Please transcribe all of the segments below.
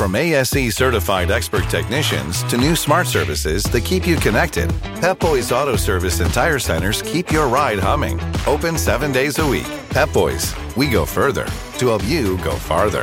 From ASE certified expert technicians to new smart services that keep you connected, Pep Boys Auto Service and Tire Centers keep your ride humming. Open seven days a week. Pep Boys, we go further to help you go farther.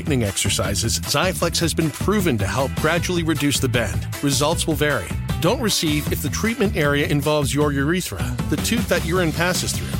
straightening exercises, Xiaflex has been proven to help gradually reduce the bend. Results will vary. Don't receive if the treatment area involves your urethra, the tube that urine passes through.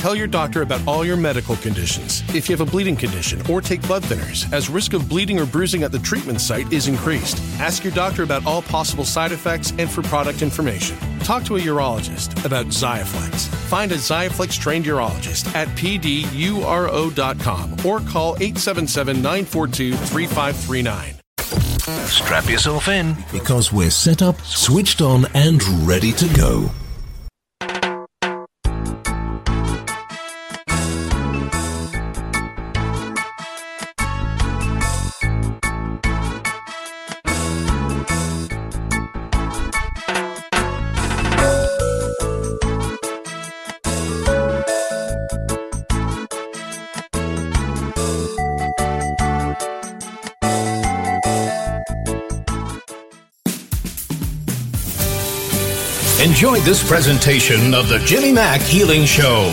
Tell your doctor about all your medical conditions. If you have a bleeding condition or take blood thinners, as risk of bleeding or bruising at the treatment site is increased. Ask your doctor about all possible side effects and for product information. Talk to a urologist about Xiaflex. Find a Xiaflex trained urologist at pduro.com or call 877 942 3539. Strap yourself in because we're set up, switched on, and ready to go. Enjoy this presentation of the Jimmy Mack Healing Show.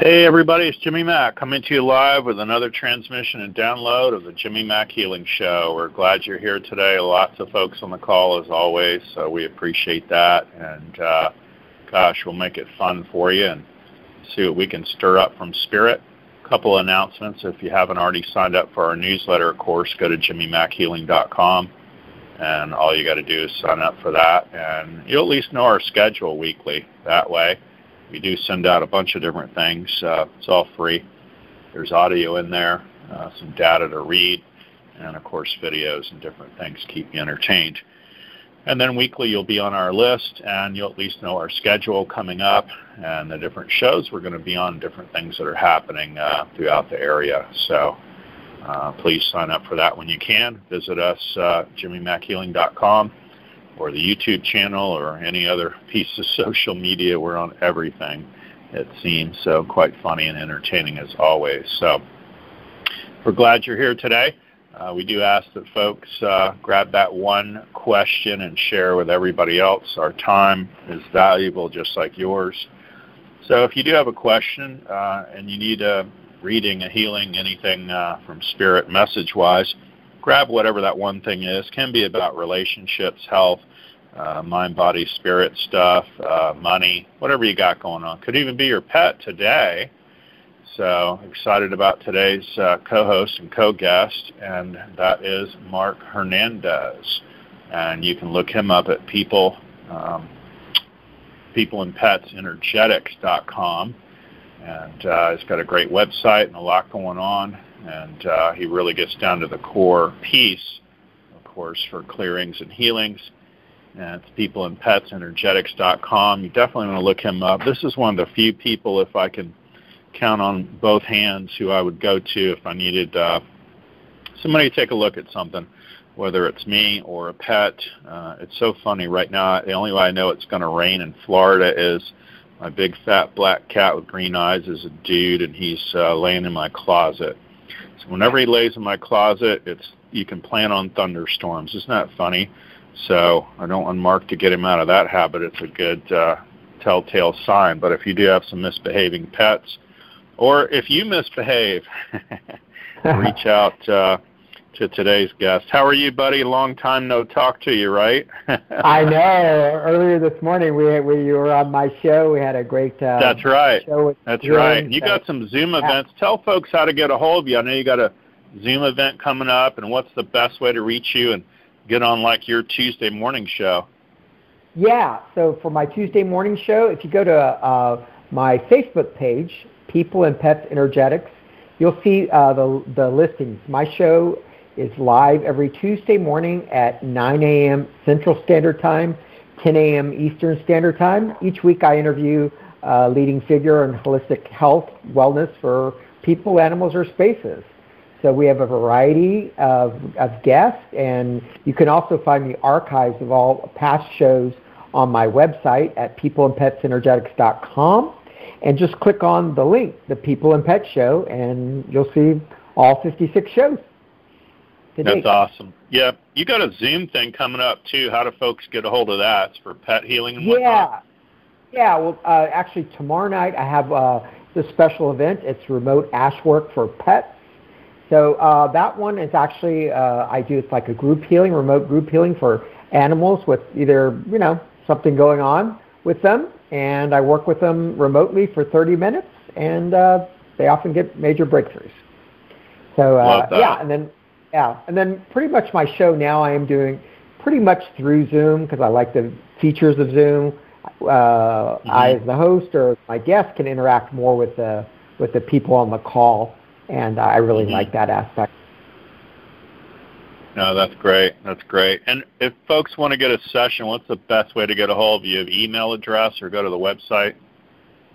Hey everybody, it's Jimmy Mack coming to you live with another transmission and download of the Jimmy Mack Healing Show. We're glad you're here today. Lots of folks on the call as always, so we appreciate that. And uh, gosh, we'll make it fun for you and see what we can stir up from spirit. Couple of announcements. If you haven't already signed up for our newsletter, of course, go to jimmymackhealing.com and all you got to do is sign up for that. And you'll at least know our schedule weekly that way. We do send out a bunch of different things. Uh, it's all free. There's audio in there, uh, some data to read, and of course videos and different things keep you entertained. And then weekly you'll be on our list and you'll at least know our schedule coming up and the different shows we're going to be on, different things that are happening uh, throughout the area. So uh, please sign up for that when you can. Visit us, uh, jimmymackhealing.com or the YouTube channel or any other piece of social media. We're on everything, it seems. So quite funny and entertaining as always. So we're glad you're here today. Uh, we do ask that folks uh, grab that one question and share with everybody else. Our time is valuable, just like yours. So if you do have a question uh, and you need a reading, a healing, anything uh, from spirit message wise, grab whatever that one thing is. Can be about relationships, health, uh, mind, body, spirit stuff, uh, money, whatever you got going on. Could even be your pet today. So excited about today's uh, co-host and co-guest, and that is Mark Hernandez. And you can look him up at people, um, peopleandpetsenergetics.com. And uh, he's got a great website and a lot going on. And uh, he really gets down to the core piece, of course, for clearings and healings. And it's peopleandpetsenergetics.com. You definitely want to look him up. This is one of the few people, if I can count on both hands, who I would go to if I needed uh, somebody to take a look at something, whether it's me or a pet. Uh, it's so funny right now. The only way I know it's going to rain in Florida is my big fat black cat with green eyes is a dude, and he's uh, laying in my closet. So whenever he lays in my closet, it's you can plan on thunderstorms. Isn't that funny? So I don't want Mark to get him out of that habit. It's a good uh, telltale sign. But if you do have some misbehaving pets, or if you misbehave, reach out uh, to today's guest. How are you, buddy? Long time no talk to you, right? I know. Earlier this morning, we we you were on my show. We had a great. Uh, That's right. That's right. You got some Zoom events. Tell folks how to get a hold of you. I know you got a Zoom event coming up, and what's the best way to reach you and get on like your Tuesday morning show? Yeah. So for my Tuesday morning show, if you go to uh, my Facebook page, People and Pets Energetics, you'll see uh, the the listings. My show is live every Tuesday morning at 9 a.m. Central Standard Time, 10 a.m. Eastern Standard Time. Each week I interview a leading figure in holistic health, wellness for people, animals, or spaces. So we have a variety of, of guests, and you can also find the archives of all past shows on my website at peopleandpetsenergetics.com. And just click on the link, the People and Pet Show, and you'll see all 56 shows. That's awesome. Yeah, you got a Zoom thing coming up too. How do folks get a hold of that? It's for pet healing and whatnot. Yeah, yeah. Well, uh, actually, tomorrow night I have uh, this special event. It's remote ash work for pets. So uh, that one is actually uh, I do it's like a group healing, remote group healing for animals with either you know something going on with them, and I work with them remotely for 30 minutes, and uh, they often get major breakthroughs. So uh, yeah, and then yeah, and then pretty much my show now I am doing pretty much through Zoom because I like the features of Zoom. Uh, mm-hmm. I, as the host or my guest, can interact more with the with the people on the call, and I really mm-hmm. like that aspect. No, that's great. That's great. And if folks want to get a session, what's the best way to get a hold of you? Have email address or go to the website?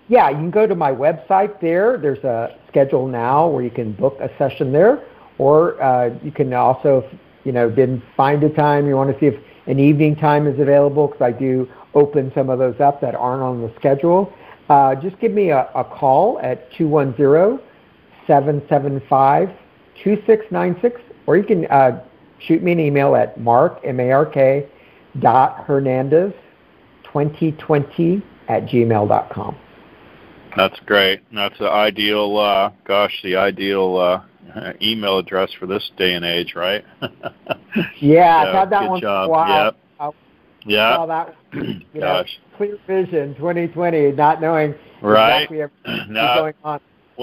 Yeah, you can go to my website there. There's a schedule now where you can book a session there or uh, you can also, you know, then find a time you want to see if an evening time is available because I do open some of those up that aren't on the schedule. Uh, just give me a, a call at 210-775-2696 or you can uh, shoot me an email at mark, M-A-R-K, dot Hernandez 2020 at gmail.com. That's great. That's the ideal, uh, gosh, the ideal uh, email address for this day and age, right? yeah, so, I've had that one job. for a while. Yep. Yeah. Saw that, you know, clear vision 2020, not knowing right. exactly what's no. going on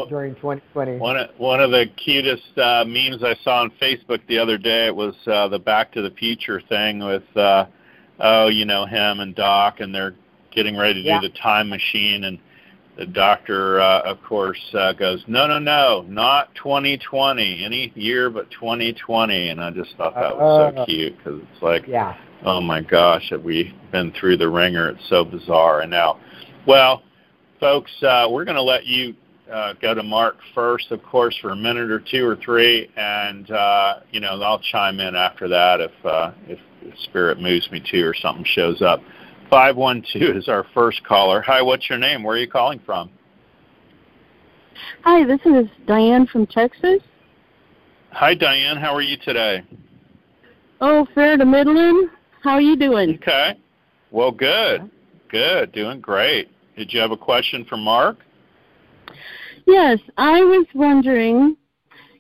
during 2020. One of, one of the cutest uh, memes I saw on Facebook the other day it was uh, the Back to the Future thing with, uh, oh, you know, him and Doc, and they're getting ready to yeah. do the time machine, and the doctor, uh, of course, uh, goes, no, no, no, not 2020, any year but 2020. And I just thought that was so uh, cute because it's like, yeah. oh my gosh, have we been through the ringer? It's so bizarre. And now, well, folks, uh, we're going to let you uh, go to Mark first, of course, for a minute or two or three, and uh, you know I'll chime in after that if uh, if spirit moves me to or something shows up. 512 is our first caller. Hi, what's your name? Where are you calling from? Hi, this is Diane from Texas. Hi, Diane. How are you today? Oh, fair to middling. How are you doing? Okay. Well, good. Good. Doing great. Did you have a question for Mark? Yes, I was wondering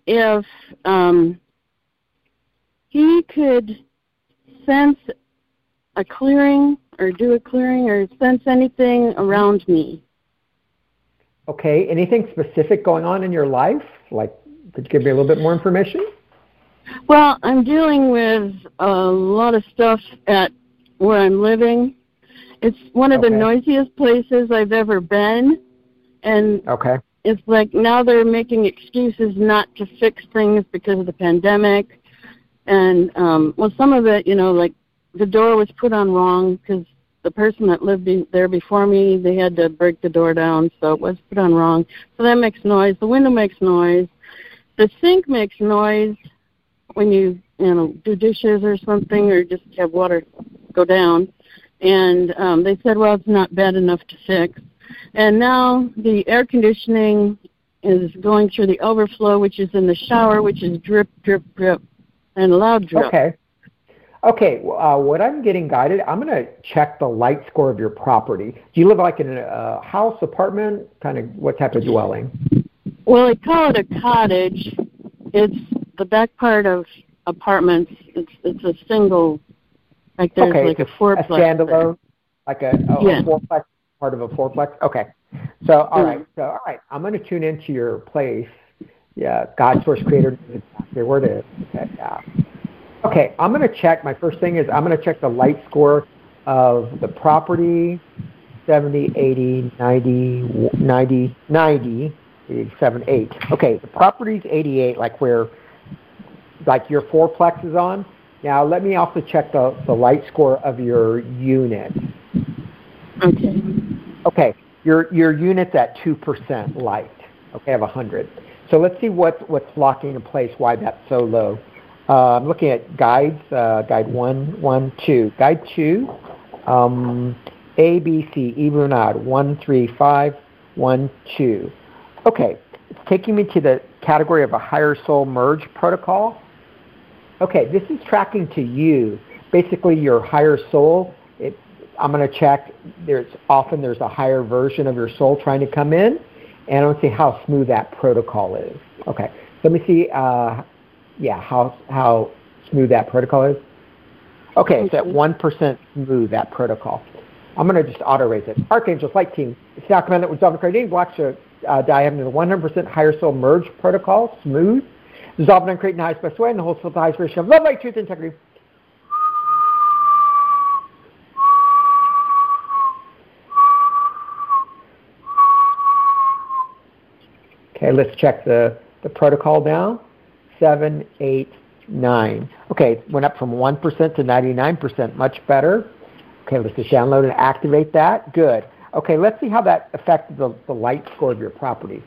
if um, he could sense a clearing or do a clearing or sense anything around me. Okay. Anything specific going on in your life? Like, could you give me a little bit more information? Well, I'm dealing with a lot of stuff at where I'm living. It's one of Okay. the noisiest places I've ever been, and Okay. It's like now they're making excuses not to fix things because of the pandemic. And um well, some of it, you know, like the door was put on wrong because the person that lived be- there before me, they had to break the door down, so it was put on wrong. So that makes noise. The window makes noise. The sink makes noise when you you know do dishes or something, or just have water go down. And um, they said, well, it's not bad enough to fix. And now the air conditioning is going through the overflow, which is in the shower, which is drip, drip, drip, and loud drip. Okay. Okay. Uh, what I'm getting guided, I'm going to check the light score of your property. Do you live like in a uh, house, apartment, kind of what type of dwelling? Well, they call it a cottage. It's the back part of apartments. It's it's a single, like there's okay. like a fourplex. A standalone, like a, a, Yeah. a fourplex, part of a fourplex. Okay. So all right. Mm-hmm. So all right. I'm going to tune into your place. Yeah. God, source, creator. Okay, where it is. Okay. Yeah. Okay. I'm going to check. My first thing is I'm going to check the light score of the property. 70, 80, 90, 90, 90, 87, 8. Okay, the property's 88, like where, like your fourplex is on. Now, let me also check the, the light score of your unit. Okay. Okay, your your unit's at two percent light. Okay, of hundred. So let's see what's what's locking in place. Why that's so low? Uh, I'm looking at guides. Uh, guide one, one, two. Guide two. Um, A, B, C, and odd. One, three, five, one, two. Okay, it's taking me to the category of a higher soul merge protocol. Okay, this is tracking to you. Basically, your higher soul. I'm going to check. There's often there's a higher version of your soul trying to come in, and I to see how smooth that protocol is. Okay, let me see. Uh, yeah, how how smooth that protocol is. Okay, it's at one percent smooth that protocol. I'm going to just auto raise it. Archangel Flight Team. It's now command that resolve the creating blocks to uh, diameter 100% higher soul merge protocol smooth. Dissolve and uncreate in the highest best way and the whole soul the highest version of love, light, truth, integrity. Okay, let's check the, the protocol now. Seven, eight, nine. Okay, went up from 1% to 99%, much better. Okay, let's just download and activate that. Good. Okay, let's see how that affected the, the light score of your property.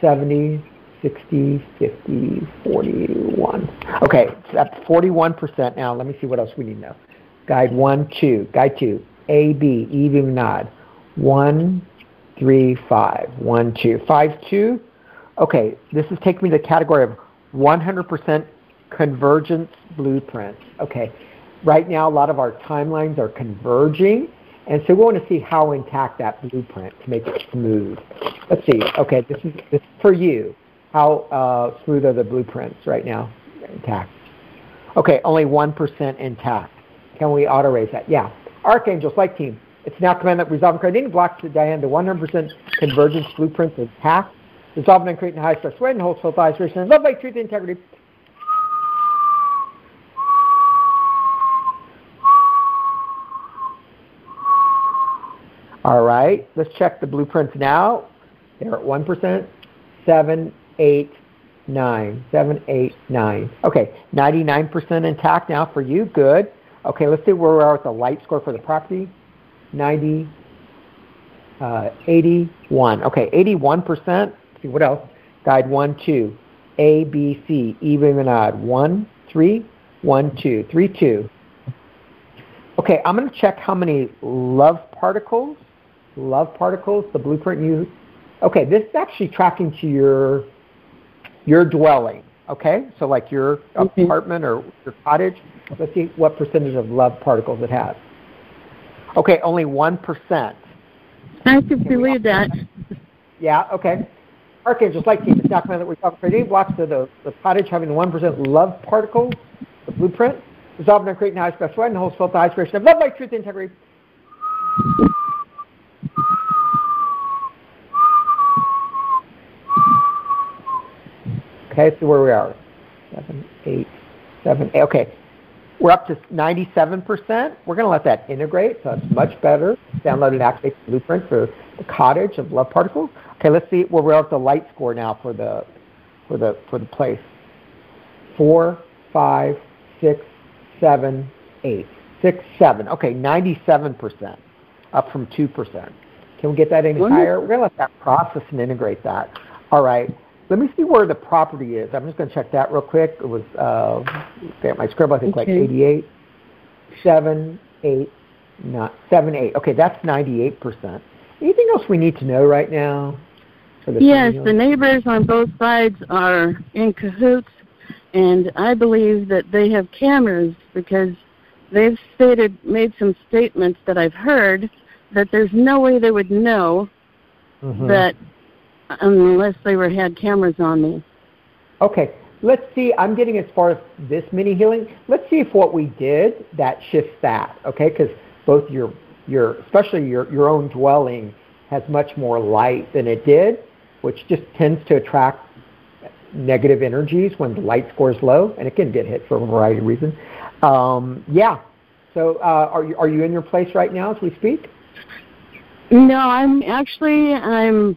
70, 60, 50, 41. Okay, at 41% now. Let me see what else we need to know. Guide 1, 2. Guide 2. A, B, even nod. 1, 3, 5. 1, 2. 5, 2. Okay, this is taking me to the category of 100% convergence blueprints. Okay, right now a lot of our timelines are converging, and so we want to see how intact that blueprint to make it smooth. Let's see. Okay, this is this is for you. How uh, smooth are the blueprints right now? Intact. Okay, only 1% intact. Can we auto raise that? Yeah. Archangels, like team. It's now command that resolve and create any blocks to Diane to 100% convergence blueprints intact. Resolve and create in the highest best way and hold soul highest version. Love, light, truth, and integrity. All right, let's check the blueprints now. They're at 1%, 7, 8, 9, 7, 8, 9. Okay, 99% intact now for you. Good. Okay, let's see where we are with the light score for the property. 90, uh, 81. Okay, 81%. Let's see what else. Guide 1, 2. A, B, C, even and odd. 1, 3, 1, 2. 3, 2. Okay, I'm going to check how many love particles, love particles, the blueprint you. Okay, this is actually tracking to your your dwelling. Okay, so like your mm-hmm. apartment or your cottage. Let's see what percentage of love particles it has. Okay, only one percent. I can believe that. Yeah. Okay. Archangels like team is documented that we're talking for any blocks to the, the cottage having one percent love particles, the blueprint, resolving and creating high special and the whole spell the high of love, light, truth, integrity. Okay, so where we are. Seven, eight, seven, eight. Okay. We're up to 97%. We're going to let that integrate, so it's much better. Download and activate the blueprint for the cottage of love particles. Okay, let's see where we're at the light score now for the for the for the place. Four, five, six, seven, eight. Six, seven. Okay, 97%, up from 2%. Can we get that any higher? We're going to let that process and integrate that. All right. Let me see where the property is. I'm just going to check that real quick. It was, uh, at my scribble, I think okay. like 88, 7, 8, not 7, 8. Okay, that's 98%. Anything else we need to know right now? yes, the neighbors on both sides are in cahoots, and I believe that they have cameras because they've stated, made some statements that I've heard that there's no way they would know mm-hmm. that unless they were had cameras on me. Okay, let's see. I'm getting as far as this mini healing. Let's see if what we did that shifts that. Okay, because both your your especially your your own dwelling has much more light than it did, which just tends to attract negative energies when the light score is low, and it can get hit for a variety of reasons. Um, yeah. So, uh, are you are you in your place right now as we speak? No, I'm actually I'm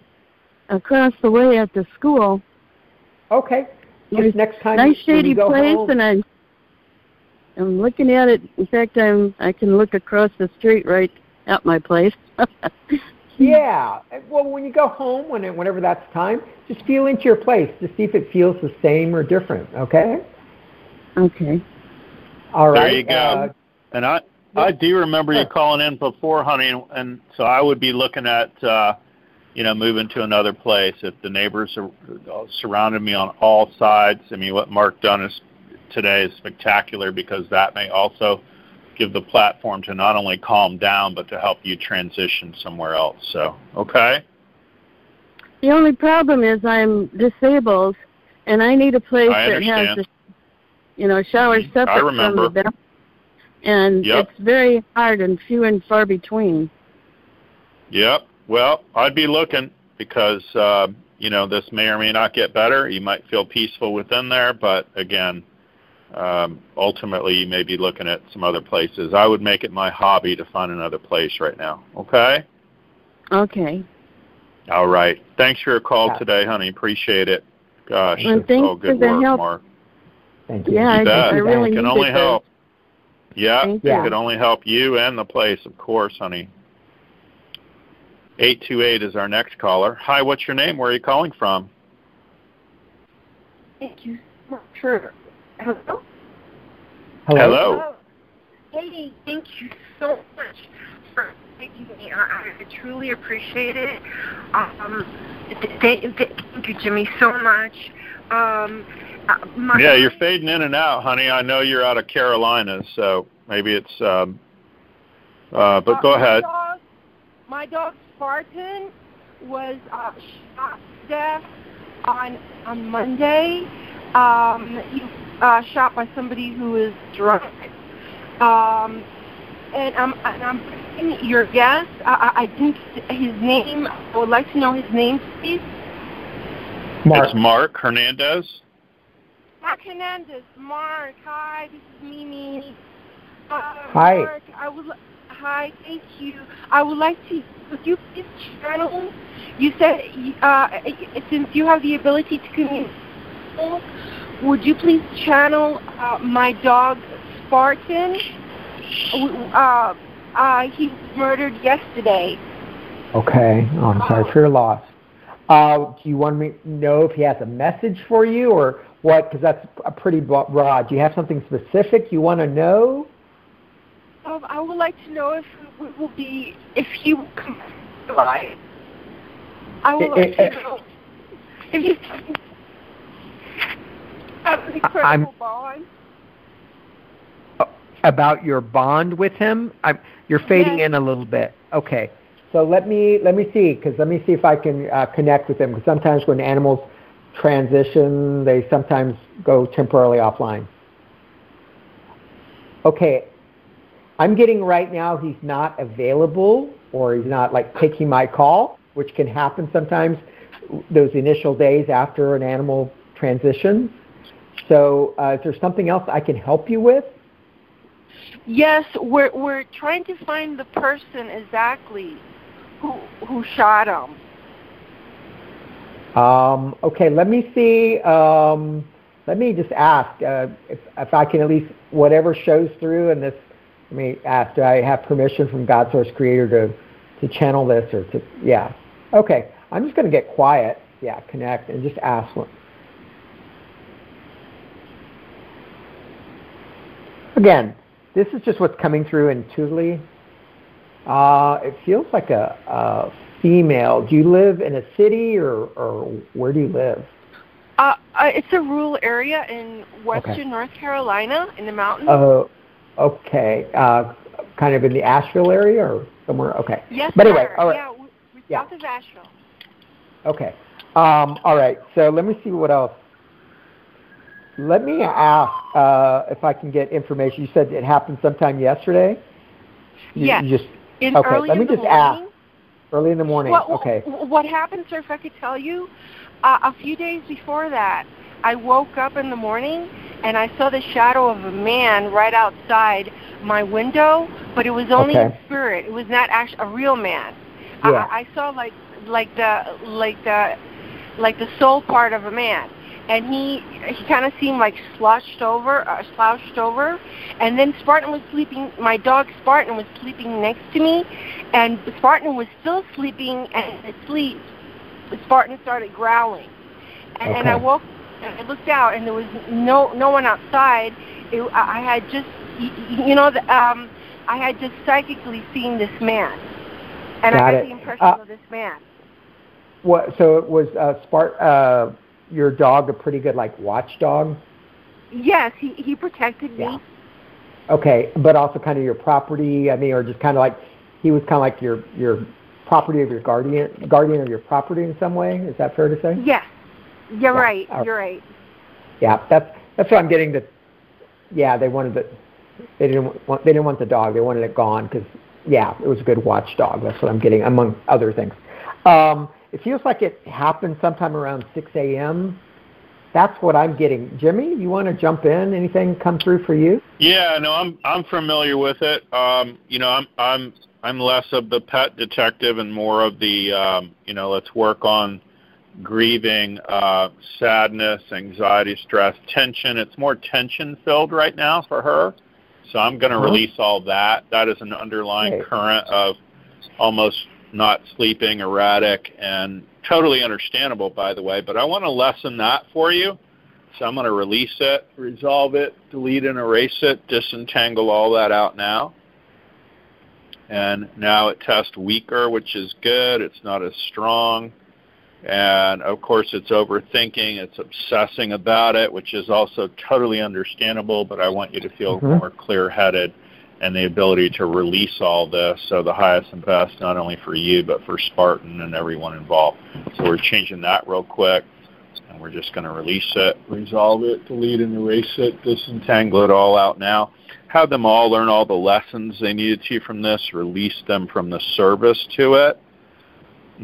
across the way at the school. Okay. Just next time. Nice shady place, home. and I. I'm looking at it. In fact, I'm. I can look across the street right at my place. yeah. Well, when you go home, when it, whenever that's time, just feel into your place to see if it feels the same or different. Okay. Okay. All right. There you go. Uh, and I I do remember you calling in before, honey, and so I would be looking at. uh you know, moving to another place. If the neighbors are surrounded me on all sides, I mean, what Mark done is today is spectacular because that may also give the platform to not only calm down but to help you transition somewhere else. So, okay. The only problem is I'm disabled, and I need a place that has, a, you know, shower mm-hmm. separate from the bathroom. And yep. it's very hard and few and far between. Yep. Well, I'd be looking because uh, you know this may or may not get better. You might feel peaceful within there, but again, um, ultimately you may be looking at some other places. I would make it my hobby to find another place right now. Okay. Okay. All right. Thanks for your call yeah. today, honey. Appreciate it. Gosh, well, it's all good work, help. Mark. Thank you. Yeah, you I, I really it can only help. Yeah, Thank it you. can only help you and the place, of course, honey. 828 is our next caller. Hi, what's your name? Where are you calling from? Thank you. Sure. Hello? Hello. Hello. Hey, thank you so much for taking me. I, I truly appreciate it. Um, thank, thank you, Jimmy, so much. Um, uh, yeah, you're fading in and out, honey. I know you're out of Carolina, so maybe it's. Um, uh, but uh, go ahead. My dog, my dog Spartan was uh, shot to death on on Monday. Um, he uh, shot by somebody who was drunk. Um, and I'm and I'm your guess. I, I didn't his name. I would like to know his name, please. Mark. It's Mark Hernandez. Mark Hernandez. Mark, hi. This is Mimi. Uh, hi. Mark, I would. Hi, thank you. I would like to would you please channel? You said uh, since you have the ability to communicate, would you please channel uh, my dog Spartan? Uh, uh, he was murdered yesterday. Okay. Oh, I'm sorry for your loss. Uh, do you want me to know if he has a message for you or what? Because that's a pretty broad. Do you have something specific you want to know? Um, I would like to know if it will be if he will come live. I would like to know if you have an incredible I'm- bond. about your bond with him. I'm, you're fading Yes. in a little bit. Okay, so let me let me see because let me see if I can uh, connect with him. Because sometimes when animals transition, they sometimes go temporarily offline. Okay, I'm getting right now he's not available or he's not like taking my call, which can happen sometimes those initial days after an animal transitions. So, uh, is there something else I can help you with? Yes, we're we're trying to find the person exactly who who shot him. Um, okay, let me see. Um, let me just ask uh, if, if I can at least whatever shows through in this. Let me ask: Do I have permission from God Source Creator to to channel this or to? Yeah. Okay. I'm just going to get quiet. Yeah, connect and just ask one. Again, this is just what's coming through intuitively. Uh, it feels like a, a female. Do you live in a city or, or where do you live? Uh, uh, it's a rural area in western North Carolina in the mountains. Oh, okay. Uh, kind of in the Asheville area or somewhere? Okay. yes, but anyway, sir. all right. Yeah, we're, Yeah. south of Asheville. Okay. Um, all right. So let me see what else. Let me ask uh, if I can get information. You said it happened sometime yesterday. You, Yes. You just In okay. early let me just ask. morning. Early in the morning. What, okay. What happened, sir, if I could tell you? Uh, a few days before that, I woke up in the morning and I saw the shadow of a man right outside my window, but it was only Okay. in spirit. It was not actually a real man. Yeah. I, I saw like like the like the like the soul part of a man, and he he kind of seemed like slouched over, uh, slouched over, and then Spartan was sleeping. My dog Spartan was sleeping next to me, and Spartan was still sleeping, and in his sleep, Spartan started growling, and, and I woke. And I looked out, and there was no no one outside. It, I I had just you know the, um I had just psychically seen this man, and Got I had it. the impression Uh, of this man. What? So it was uh, Spart. Uh, your dog a pretty good like watchdog. Yes, he he protected me. Yeah. Okay, but also kind of your property. I mean, or just kind of like he was kind of like your your property of your guardian, guardian of your property in some way. Is that fair to say? Yes, you're Yeah, right. all You're right. Yeah, that's that's what I'm getting. The yeah, they wanted the they didn't want they didn't want the dog. They wanted it gone because yeah, it was a good watchdog. That's what I'm getting, among other things. Um, it feels like it happened sometime around 6 a.m. That's what I'm getting. Jimmy, you want to jump in? Anything come through for you? Yeah, no, I'm I'm familiar with it. Um, you know, I'm I'm I'm less of the pet detective and more of the um, you know, let's work on grieving, uh, sadness, anxiety, stress, tension. It's more tension filled right now for her. So I'm going to Uh-huh. release all that. That is an underlying Great. current of almost not sleeping, erratic, and totally understandable, by the way. But I want to lessen that for you. So I'm going to release it, resolve it, delete and erase it, disentangle all that out now. And now it tests weaker, which is good. It's not as strong. And of course, it's overthinking. It's obsessing about it, which is also totally understandable. But I want you to feel Mhm. more clear-headed and the ability to release all this. So the highest and best, not only for you, but for Spartan and everyone involved. So we're changing that real quick. And we're just going to release it, resolve it, delete and erase it, disentangle it all out now. Have them all learn all the lessons they needed to from this, release them from the service to it,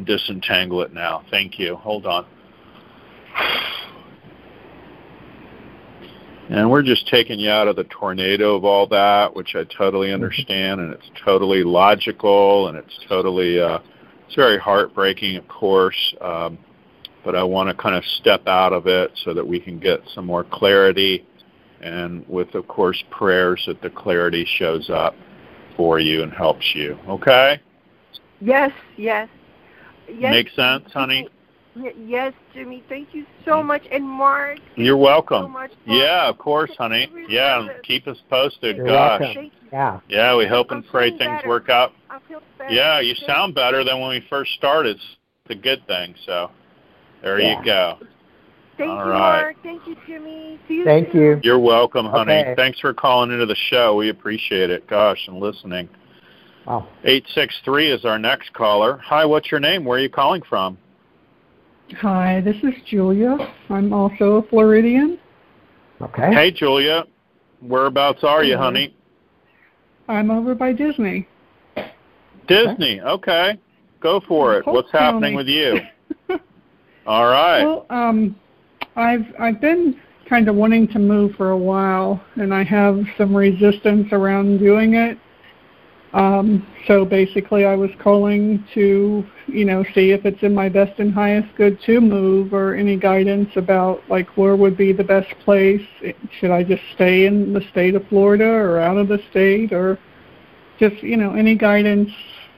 disentangle it now. Thank you. Hold on. And we're just taking you out of the tornado of all that, which I totally understand, and it's totally logical, and it's totally, uh, it's very heartbreaking, of course. Um, but I want to kind of step out of it so that we can get some more clarity, and with, of course, prayers that the clarity shows up for you and helps you. Okay? Yes, yes, yes. Make sense, honey? Yes, Jimmy. Thank you so mm. much. And Mark. You're welcome. So much yeah, of course, honey. Yeah, keep us posted. You're Gosh. welcome. Yeah. Yeah, we hope and I'm pray things better. work out. I feel better. Yeah, you Thank sound better than when we first started. It's a good thing. So there Yeah. you go. Thank All you, right. Mark. Thank you, Jimmy. See you Thank soon. you. You're welcome, honey. Okay. Thanks for calling into the show. We appreciate it. Gosh, and listening. Wow. 863 is our next caller. Hi, what's your name? Where are you calling from? Hi, this is Julia. I'm also a Floridian. Okay. Hey, Julia. Whereabouts are you, honey? I'm over by Disney. Disney. Okay. Go for it. Polk What's happening County. with you? All right. Well, um, I've I've been kind of wanting to move for a while, and I have some resistance around doing it. Um, so basically, I was calling to you know see if it's in my best and highest good to move, or any guidance about like where would be the best place. Should I just stay in the state of Florida, or out of the state, or just you know any guidance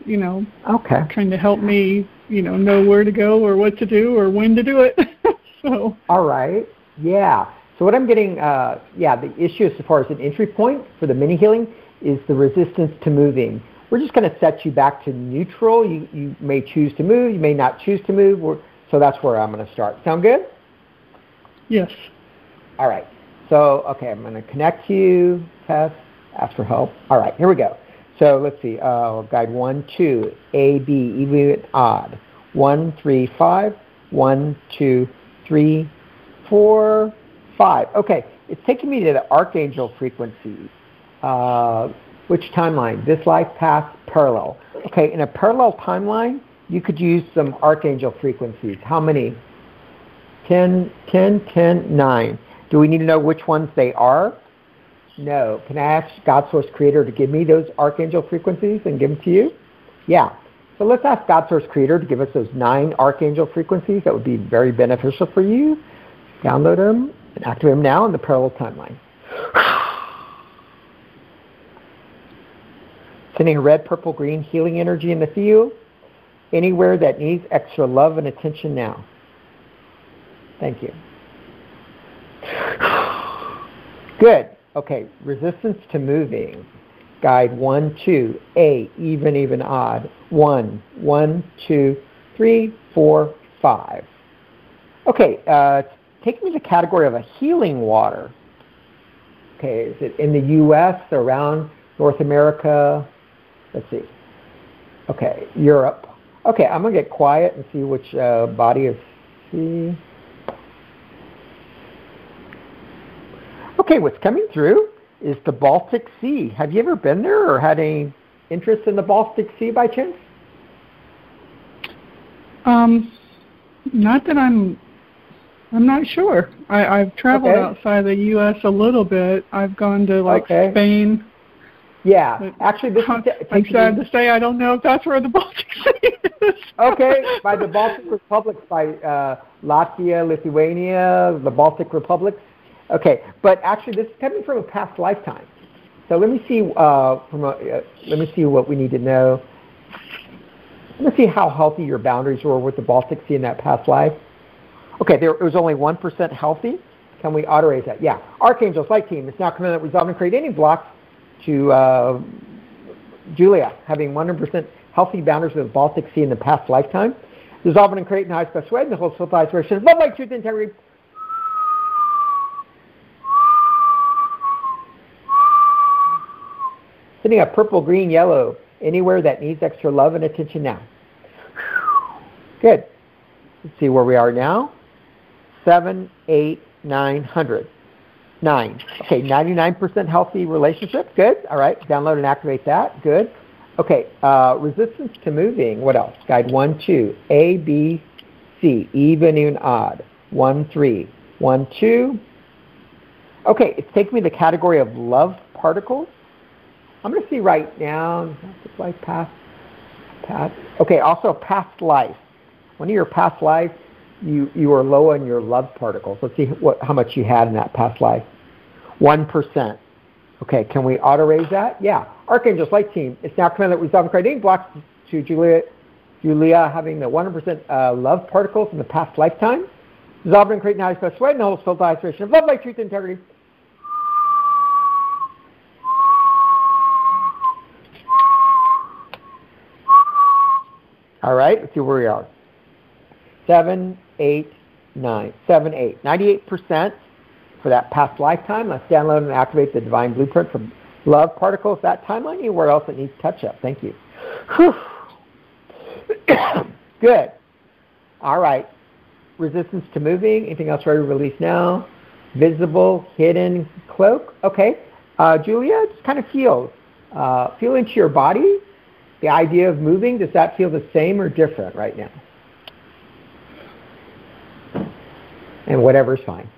you know Okay. trying to help me, you know, know where to go or what to do or when to do it. so, All right. Yeah. So what I'm getting, uh, yeah, the issue as far as an entry point for the mini healing is the resistance to moving. We're just going to set you back to neutral. You, you may choose to move. You may not choose to move. We're, so that's where I'm going to start. Sound good? yes. All right. So, okay, I'm going to connect you, test, ask for help. All right, here we go. So let's see. Uh, guide one, two, A, B, even, odd. One, three, five. One, two, three, four, five. Okay, it's taking me to the archangel frequency. Uh, which timeline? This life path parallel. Okay, in a parallel timeline, you could use some archangel frequencies. How many? 10, 10, 10, 9. Do we need to know which ones they are? No. Can I ask God Source Creator to give me those archangel frequencies and give them to you? Yeah. So let's ask God Source Creator to give us those nine archangel frequencies. That would be very beneficial for you. Download them and activate them now in the parallel timeline. Sending red, purple, green healing energy in the field anywhere that needs extra love and attention now. Thank you. Good. Okay, resistance to moving. Guide one, two, A, even, even, odd. One, one, two, three, four, five. Okay, uh, take me to the category of a healing water. Okay, is it in the U.S., around North America? Let's see. Okay, Europe. Okay, I'm going to get quiet and see which uh, body of sea. Okay, what's coming through is the Baltic Sea. Have you ever been there or had any interest in the Baltic Sea by chance? Um, not that I'm. I'm not sure. I, I've traveled Okay. outside the U.S. a little bit. I've gone to like Okay. Spain. Yeah, actually, this I'm is taking sad to say I don't know if that's where the Baltic Sea is. okay, by the Baltic Republics, by uh, Latvia, Lithuania, the Baltic Republics. Okay, but actually, this is coming from a past lifetime. So let me see. Uh, from a, uh, let me see what we need to know. Let me see how healthy your boundaries were with the Baltic Sea in that past life. Okay, there it was only one percent healthy. Can we auto that? Yeah. Archangel's Light Team. It's now coming out resolve and create any blocks to uh, Julia having 100% healthy boundaries with the Baltic Sea in the past lifetime. Dissolve and create in the highest best way. And the whole inspiration. Love, light, truth, integrity. Sending a purple, green, yellow anywhere that needs extra love and attention now. Good. Let's see where we are now. Seven, eight, nine hundred. Nine. Okay, 99% healthy relationship. Good. All right, download and activate that. Good. Okay, uh, resistance to moving. What else? Guide one, two. A, B, C. Even, even, odd. One, three. One, two. Okay, it's taking me to the category of love particles. I'm going to see right now. Like past, past. Okay, also past life. One of your past lives, you you were low on your love particles. Let's see what how much you had in that past life. One percent. Okay, can we auto raise that? Yeah. Archangel's Light Team. It's now commanded that and create any blocks to Juliet Julia having the 100% uh, love particles in the past lifetime. Dissolved and creating ice, sweat and the whole soul isolation of love, light, truth, integrity. All right, let's see where we are. Seven, eight, nine, seven, eight. 98% for that past lifetime. Let's download and activate the divine blueprint for love particles. That timeline, anywhere else that needs touch up. Thank you. Good. All right. Resistance to moving. Anything else ready to release now? Visible, hidden, cloak. Okay. Uh, Julia, just kind of feel. Uh, feel into your body. The idea of moving, does that feel the same or different right now? And whatever's fine.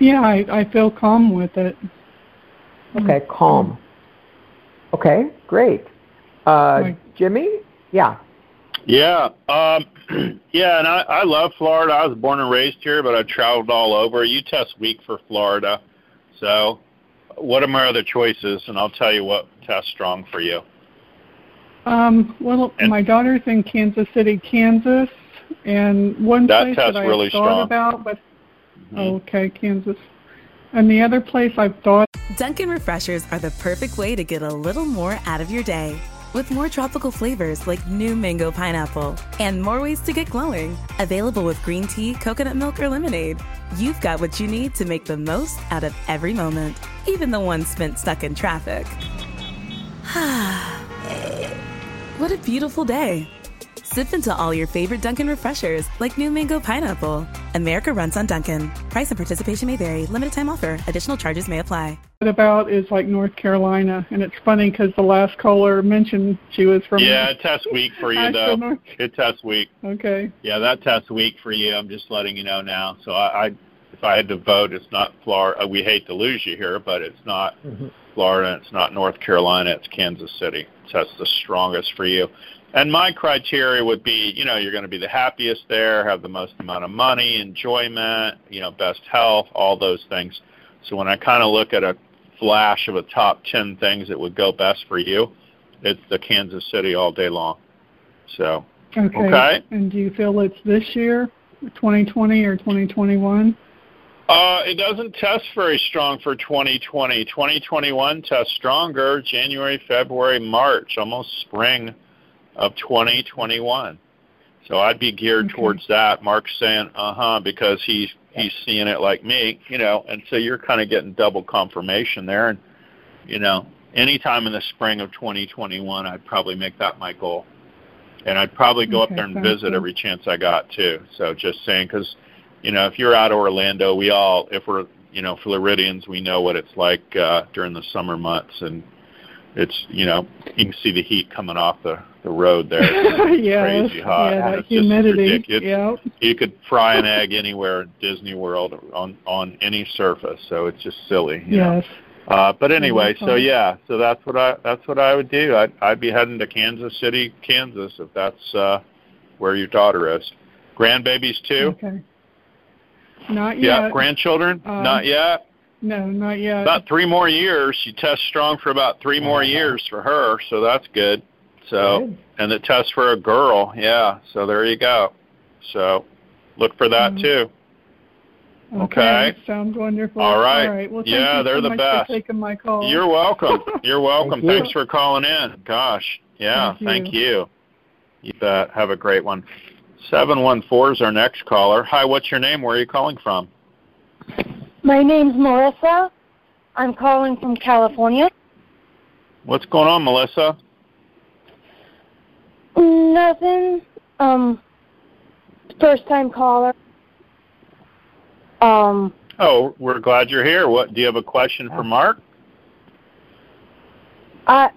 Yeah, I, I feel calm with it. Okay, calm. Okay, great. Uh, Jimmy? Yeah. Yeah, um, yeah, and I, I love Florida. I was born and raised here, but I traveled all over. You test weak for Florida, so what are my other choices? And I'll tell you what tests strong for you. Um, well, and my daughter's in Kansas City, Kansas, and one that place that I really thought strong. about, but mm-hmm. okay, Kansas. And the other place I've thought. Dunkin' Refreshers are the perfect way to get a little more out of your day. With more tropical flavors like new mango pineapple and more ways to get glowing. Available with green tea, coconut milk, or lemonade. You've got what you need to make the most out of every moment, even the ones spent stuck in traffic. what a beautiful day. Sip into all your favorite Dunkin' refreshers like new mango pineapple. America runs on Dunkin'. Price and participation may vary. Limited time offer. Additional charges may apply. What about is like North Carolina, and it's funny because the last caller mentioned she was from. Yeah, it tests weak for you though. North... It tests weak. Okay. Yeah, that test week for you. I'm just letting you know now. So I, I if I had to vote, it's not Florida. We hate to lose you here, but it's not mm-hmm. Florida. It's not North Carolina. It's Kansas City. So that's the strongest for you. And my criteria would be, you know, you're going to be the happiest there, have the most amount of money, enjoyment, you know, best health, all those things. So when I kind of look at a flash of a top 10 things that would go best for you, it's the Kansas City all day long. So, okay. okay. And do you feel it's this year, 2020 or 2021? Uh, it doesn't test very strong for 2020. 2021 tests stronger January, February, March, almost spring of 2021. So I'd be geared okay. towards that. Mark's saying, "Uh huh," because he's he's seeing it like me, you know, and so you're kind of getting double confirmation there. And you know, anytime in the spring of 2021, I'd probably make that my goal, and I'd probably go okay, up there and visit good. every chance I got too. So just saying, because you know, if you're out of Orlando, we all, if we're you know Floridians, we know what it's like uh, during the summer months, and it's you know you can see the heat coming off the the road there. It's yes, crazy hot. yeah, that it's humidity. Just yeah. You could fry an egg anywhere at Disney World on on any surface, so it's just silly. You yes. Know? Uh, but anyway, Yeah, so yeah, so that's what I that's what I would do. I'd I'd be heading to Kansas City, Kansas, if that's uh, where your daughter is. Grandbabies too. Okay. Not yet. Yeah, grandchildren? Um, Not yet. no, not yet. About three more years. She tests strong for about three more years for her, so that's good. So, Good. and the test for a girl, yeah. So there you go. So, look for that Mhm. too. okay. okay. Sounds wonderful. All right. All right. Well, thank Yeah, you they're so the much best. for taking my call. You're welcome. You're welcome. Thank you. Thanks for calling in. Gosh, yeah. Thank you. Thank you. You bet. Have a great one. Seven one four is our next caller. Hi, what's your name? Where are you calling from? My name's Melissa. I'm calling from California. What's going on, Melissa? Nothing. Um, first time caller. Um, Oh, we're glad you're here. What do you have a question for Mark? I.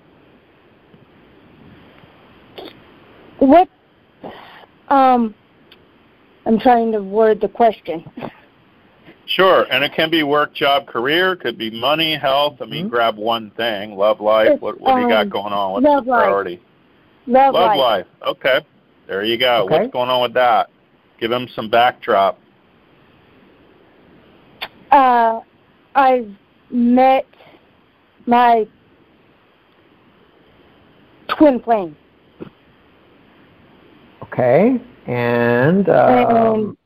What? Um, I'm trying to word the question. Sure, and it can be work, job, career. Could be money, health. I mean, grab one thing. Love life. It's, What What do you got um, going on? What's love the life. priority? Love, Love life. life. Okay, there you go. Okay. What's going on with that? Give him some backdrop. Uh, I've met my twin flame. Okay. And, uh, and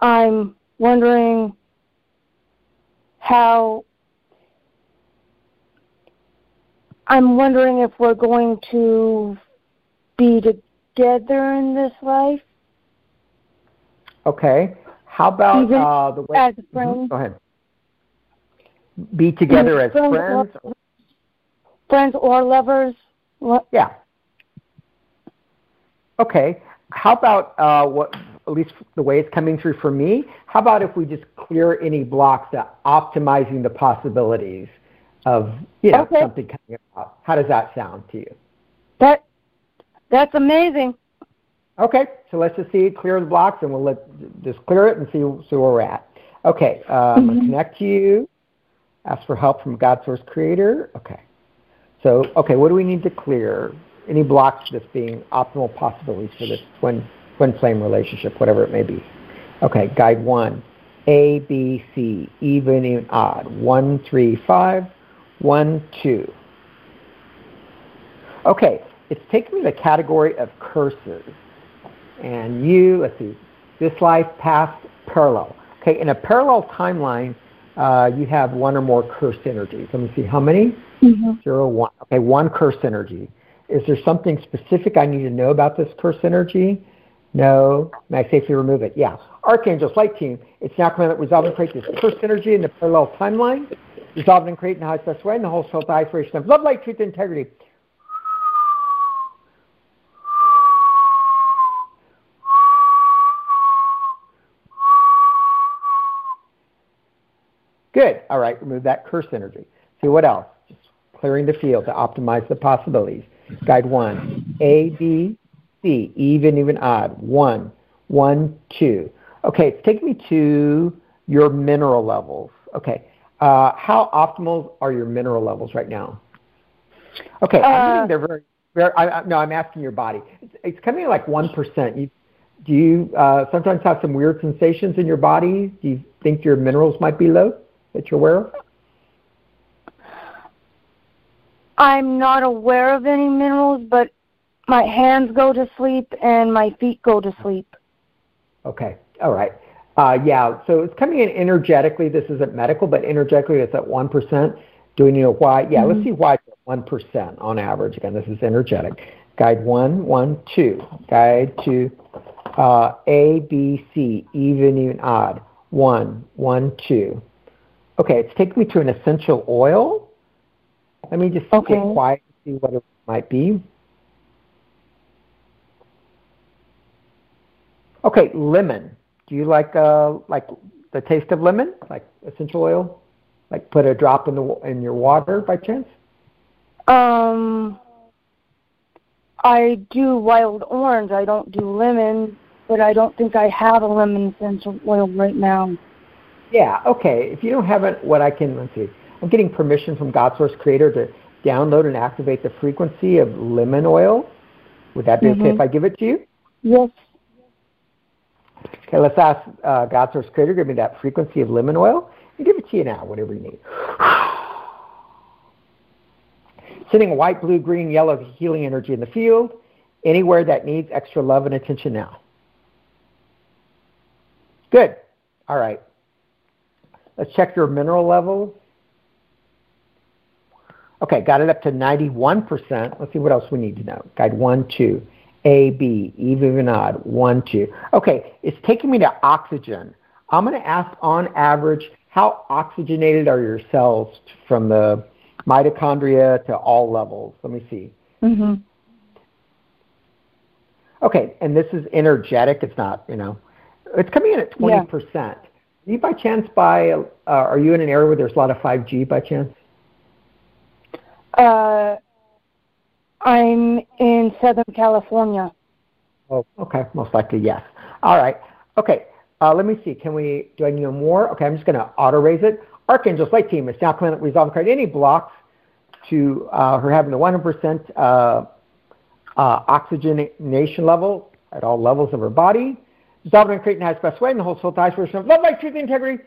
I'm wondering how I'm wondering if we're going to be together in this life. Okay. How about Even uh, the way? as Mhm, friends. Go ahead. Be together as Friends friends. or- friends or lovers. What? Yeah. Okay. How about uh, what? At least the way it's coming through for me. How about if we just clear any blocks to optimizing the possibilities of you know Okay. something coming about? How does that sound to you? That that's amazing. Okay, so let's just see clear the blocks, and we'll let just clear it and see see where we're at. Okay, uh, I'm going to connect to you. Ask for help from God Source Creator. Okay, so okay, what do we need to clear? Any blocks to this being optimal possibilities for this twin twin flame relationship, whatever it may be. Okay, guide one, A, B, C, even, even, odd. One, three, five, one, two. Okay, it's taking me to the category of curses. And you, let's see, this life, past, parallel. Okay, in a parallel timeline, uh, you have one or more cursed energies. Let me see, how many? Zero, one. Okay, one cursed energy. Is there something specific I need to know about this curse energy? No. May I safely remove it? Yeah. Archangels, Light Team, it's now coming that resolve and create this cursed energy in the parallel timeline. Resolve and create in the highest best way in the whole to isolation of love, light, truth, and integrity. Good. All right, remove that curse energy. See what else? Just clearing the field to optimize the possibilities. Guide one, A, B, C, even, even, odd. One, one, two. Okay, it's taking me to your mineral levels. Okay, uh, how optimal are your mineral levels right now? Okay, I'm Uh, they're very, very. I, I, no, I'm asking your body. It's, it's coming at like one percent. You, do you uh, sometimes have some weird sensations in your body? Do you think your minerals might be low that you're aware of? I'm not aware of any minerals, but my hands go to sleep and my feet go to sleep. Okay. All right. Uh, yeah. So it's coming in energetically. This isn't medical, but energetically it's at one percent. Do we know why? Yeah. Let's see why one percent on average. Again, this is energetic. Guide one, one, two. Guide two. Uh, A, B, C, even, even, odd. One, one, two. Okay. It's taking me to an essential oil. Let me just Okay. get quiet and see what it might be. Okay, lemon. Do you like uh like the taste of lemon, like essential oil? Like put a drop in the in your water by chance? Um, I do wild orange. I don't do lemon, but I don't think I have a lemon essential oil right now. Yeah. Okay. If you don't have it, what I can let's see. I'm getting permission from God Source Creator to download and activate the frequency of lemon oil. Would that be okay Mhm. if I give it to you? Yes. Okay. Let's ask uh, God Source Creator give me that frequency of lemon oil and give it to you now, whatever you need. Sending white, blue, green, yellow healing energy in the field, anywhere that needs extra love and attention now. Good. All right. Let's check your mineral levels. Okay, got it up to 91%. Let's see what else we need to know. Guide one, two. A, B, even, odd, one, two. Okay, it's taking me to oxygen. I'm going to ask on average, how oxygenated are your cells from the mitochondria to all levels? Let me see. Mm-hmm. Okay, and this is energetic. It's not, you know, it's coming in at 20%. Are you by chance by, uh, are you in an area where there's a lot of 5G by chance? Uh, I'm in Southern California. Oh, okay. Most likely, yes. All right. Okay. Uh, let me see. Can we? Do I need more? Okay. I'm just going to auto raise it. Archangel's Light Team is now coming resolve and create any blocks to uh, her having the 100% uh, uh, oxygenation level at all levels of her body. And create in the best way in the whole soul ties version of love, light, truth, integrity.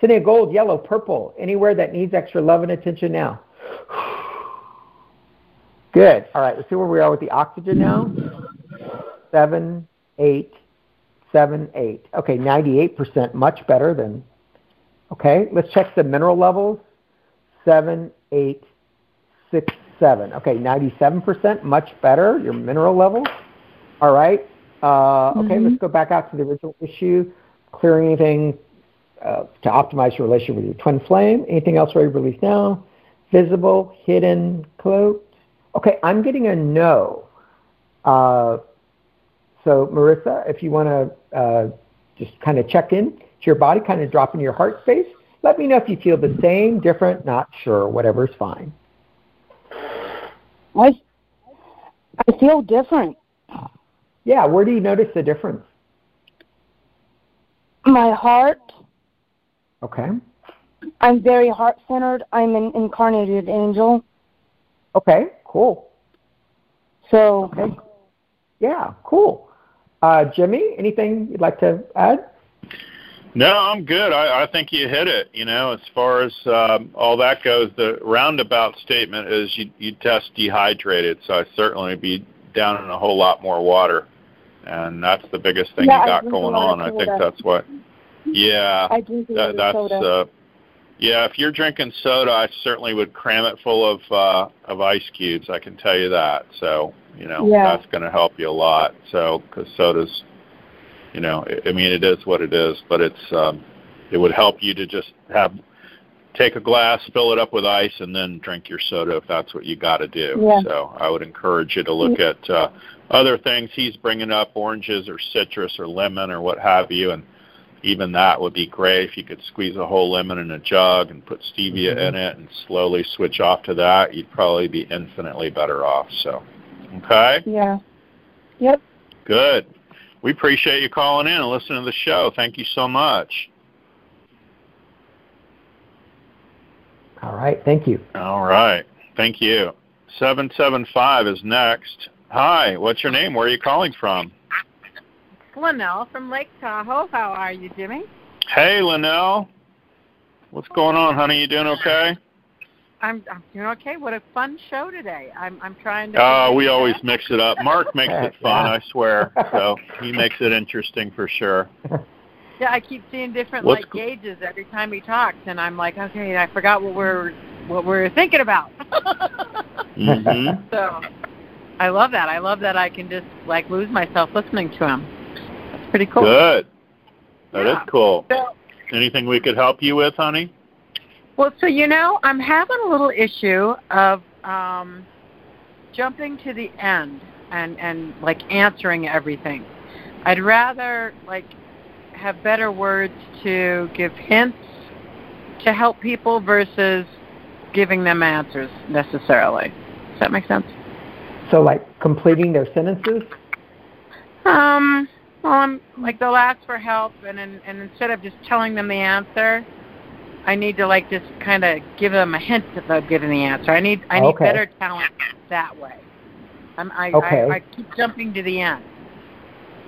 Sending a gold, yellow, purple, anywhere that needs extra love and attention now. Good. All right. Let's see where we are with the oxygen now. Seven, eight, seven, eight. Okay, 98%, much better than. Okay, let's check the mineral levels. Seven, eight, six, seven. Okay, 97%, much better, your mineral levels. All right. Uh, okay, Mhm. let's go back out to the original issue. Clearing anything uh, to optimize your relationship with your twin flame. Anything else ready to release now? Visible, hidden, cloaked. Okay, I'm getting a no. Uh, so, Marissa, if you want to uh, just kind of check in to your body, kind of drop in your heart space, let me know if you feel the same, different, not sure, whatever's fine. I, I feel different. Yeah, where do you notice the difference? My heart, Okay. I'm very heart centered. I'm an incarnated angel. Okay, cool. So, Okay. Yeah, cool. Uh, Jimmy, anything you'd like to add? No, I'm good. I, I think you hit it. You know, as far as um, all that goes, the roundabout statement is you you test dehydrated. So I certainly be down in a whole lot more water, and that's the biggest thing Yeah, you got going on. I think that's what. Yeah, I drink a that, that's soda. uh, yeah. If you're drinking soda, I certainly would cram it full of uh, of ice cubes. I can tell you that. So you know Yeah. that's going to help you a lot. So because soda's, you know, I I mean it is what it is, but it's um, it would help you to just have take a glass, fill it up with ice, and then drink your soda if that's what you got to do. Yeah. So I would encourage you to look at uh, other things he's bringing up, oranges or citrus or lemon or what have you, and even that would be great if you could squeeze a whole lemon in a jug and put stevia mm-hmm. in it and slowly switch off to that. You'd probably be infinitely better off. So, okay, yeah. Yep. good. We appreciate you calling in and listening to the show. Thank you so much. All right, thank you. All right. Thank you. 775 is next. Hi, what's your name? Where are you calling from? Linnell from Lake Tahoe. How are you, Jimmy? Hey, Linnell. What's going on, honey? You doing okay? I'm I'm doing okay. What a fun show today. I'm I'm trying to. Uh, we always mix it up. Mark makes it fun, I swear. So he makes it interesting for sure. Yeah, I keep seeing different What's like gauges every time he talks, and I'm like, okay, I forgot what we're what we're thinking about. hmm so I love that. I love that I can just like lose myself listening to him. That's pretty cool. Good. That is Yeah. cool. So, Anything we could help you with, honey? Well, so you know, I'm having a little issue of um, jumping to the end and and like answering everything. I'd rather like have better words to give hints to help people versus giving them answers necessarily. Does that make sense? So, like completing their sentences? Um, well, I'm like they'll ask for help, and and, and instead of just telling them the answer, I need to like just kind of give them a hint about giving the answer. I need I need Okay. better talent that way. I'm, I, Okay. I I keep jumping to the end.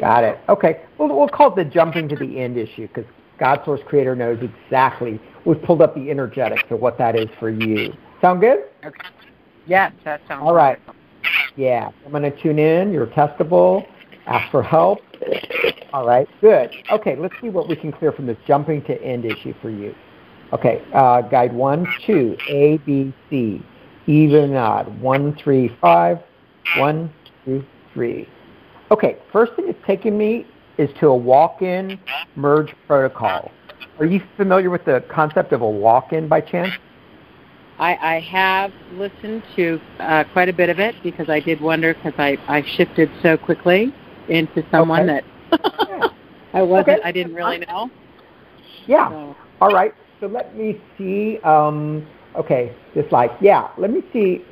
Got it. Okay. We'll, we'll call it the jumping to the end issue because God Source Creator knows exactly. We've pulled up the energetics of what that is for you. Sound good? Okay. Yes, that sounds All right. Yeah. I'm going to tune in. You're testable. Ask for help. All right. Good. Okay. Let's see what we can clear from this jumping to end issue for you. Okay. Uh, guide one, two, A, B, C. Even odd. One, three, five. One, two, three. Okay. First thing it's taking me is to a walk-in merge protocol. Are you familiar with the concept of a walk-in by chance? I, I have listened to uh, quite a bit of it because I did wonder because I, I shifted so quickly into someone Okay. that I wasn't Okay. I didn't really know. Yeah. So, All right. So let me see. Um, okay. Just like, yeah. Let me see.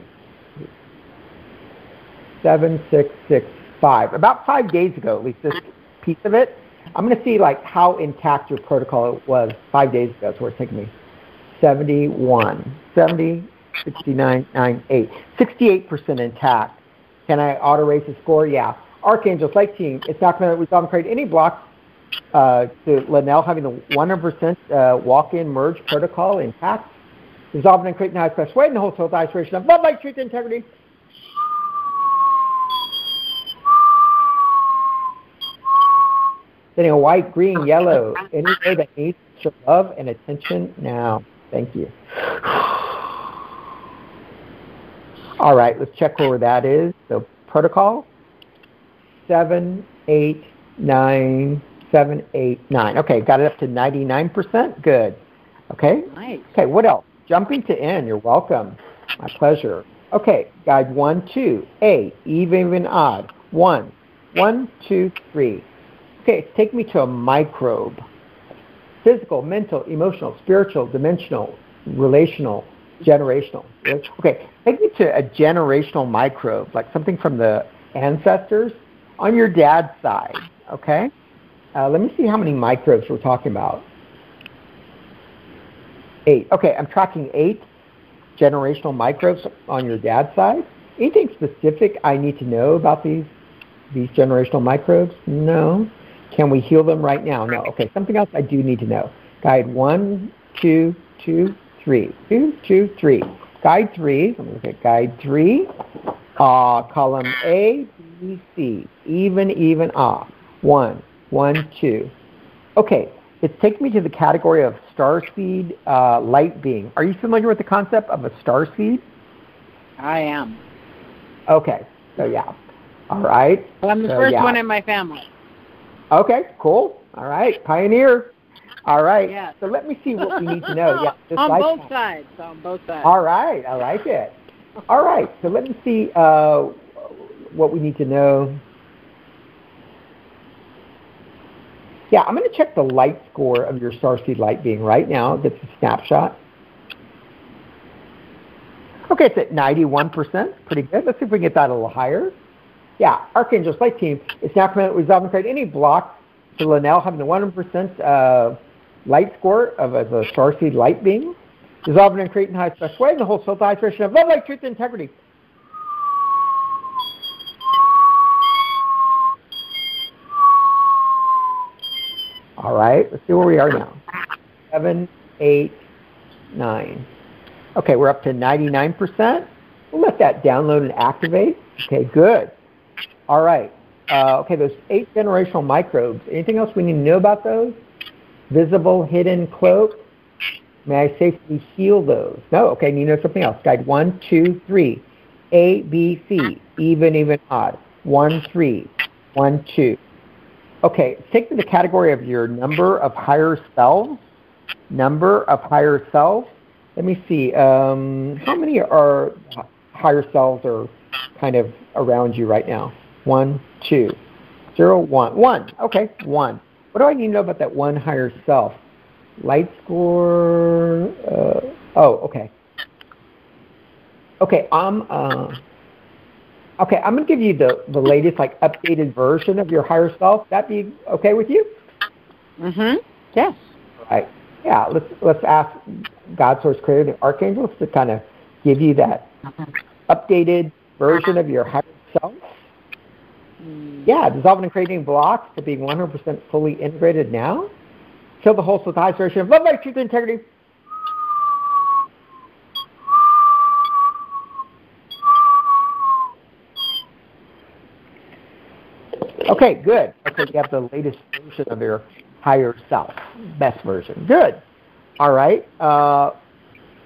Seven, six, six, five. About five days ago, at least this piece of it. I'm going to see like how intact your protocol was five days ago. That's where it's taking me. 71, 70, 69, 9, 8. 68% intact. Can I auto raise the score? Yeah. Archangels, like team, it's not going to resolve and create any blocks uh, to Linnell having the 100% uh, walk-in merge protocol intact? Dissolving and creating high expressway and the whole soul isolation of love, light, truth, integrity. Sending a white, green, yellow, any way that needs your love and attention now. Thank you. All right, let's check where that is. So protocol, seven, eight, nine, seven, eight, nine. Okay, got it up to 99%. Good. Okay. Nice. Okay, what else? Jumping to N, you're welcome. My pleasure. Okay, guide one, two, A, even, even, odd. One, one, two, three. Okay, take me to a microbe. Physical, mental, emotional, spiritual, dimensional, relational, generational. Okay, take me to a generational microbe, like something from the ancestors on your dad's side. Okay, uh, let me see how many microbes we're talking about. Eight. Okay, I'm tracking eight generational microbes on your dad's side. Anything specific I need to know about these these generational microbes? No. Can we heal them right now? No. Okay, something else I do need to know. Guide one, two, two, three. Two, two, three. Guide three. Let me look at guide three. Uh, column A, B, C. Even, even, ah. One, one, two. Okay, it's taking me to the category of starseed uh, light being. Are you familiar with the concept of a starseed? I am. Okay, so yeah. All right. Well, I'm the so, first yeah. one in my family. Okay, cool. All right, pioneer. All right. Yeah. So let me see what we need to know. Yeah, just on both sides. On both sides. All right, I like it. All right, so let me see uh, what we need to know. Yeah, I'm going to check the light score of your starseed light being right now. That's a snapshot. Okay, it's at 91%. Pretty good. Let's see if we can get that a little higher. Yeah, Archangel's Light Team is now resolve and create any blocks to Linnell having the 100% uh, light score of as a starseed light being. Dissolving and creating high express way and the whole soul vibration of love, light, truth, and integrity. All right, let's see where we are now. Seven, eight, nine. Okay, we're up to 99%. We'll let that download and activate. Okay, good. All right. Uh, okay, those eight generational microbes. Anything else we need to know about those? Visible, hidden, cloak. May I safely heal those? No. Okay, need to know something else. Guide one, two, three. A, B, C. Even, even, odd. One, three. One, two. Okay, take the category of your number of higher selves. Number of higher selves. Let me see. Um, how many are higher selves are kind of around you right now? One, two, zero, one, one. Okay, one. What do I need to know about that one higher self? Light score. Uh, oh, okay. Okay, I'm. Uh, okay, I'm gonna give you the the latest, like updated version of your higher self. That be okay with you? Mhm. Yes. All right. Yeah. Let's let's ask God, Source, Creator, the archangels to kind of give you that updated version of your higher self. Yeah, dissolving and creating blocks to being 100% fully integrated now. Kill the whole the highest version of love, light, truth, and integrity. Okay, good. Okay, you have the latest version of your higher self, best version. Good. All right. Uh,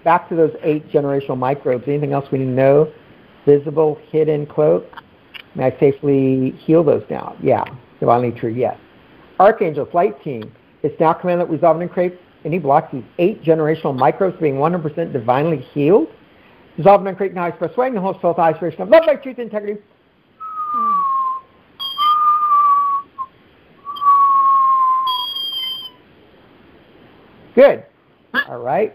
back to those eight generational microbes. Anything else we need to know? Visible, hidden, cloak. May I safely heal those now? Yeah. Divinely true, yes. Archangels Light Team. It's now commanded that resolve and create any blocks these eight generational microbes being 100% divinely healed. Dissolve and create now express way and the whole self isolation of love, light, truth, integrity. Good. All right.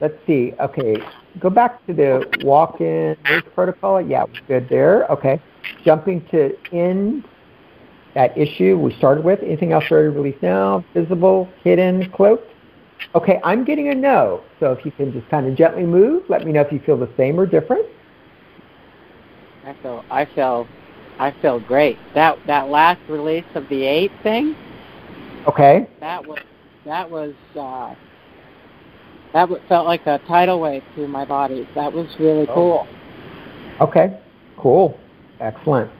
Let's see. Okay. Go back to the walk-in merge protocol. Yeah, we're good there. Okay. Jumping to end that issue we started with. Anything else ready to release now? Visible, hidden, cloaked? Okay, I'm getting a no. So if you can just kind of gently move, let me know if you feel the same or different. I feel I feel I feel great. That that last release of the eight thing, Okay. that was that was uh that felt like a tidal wave through my body. That was really oh. cool. Okay, cool, excellent.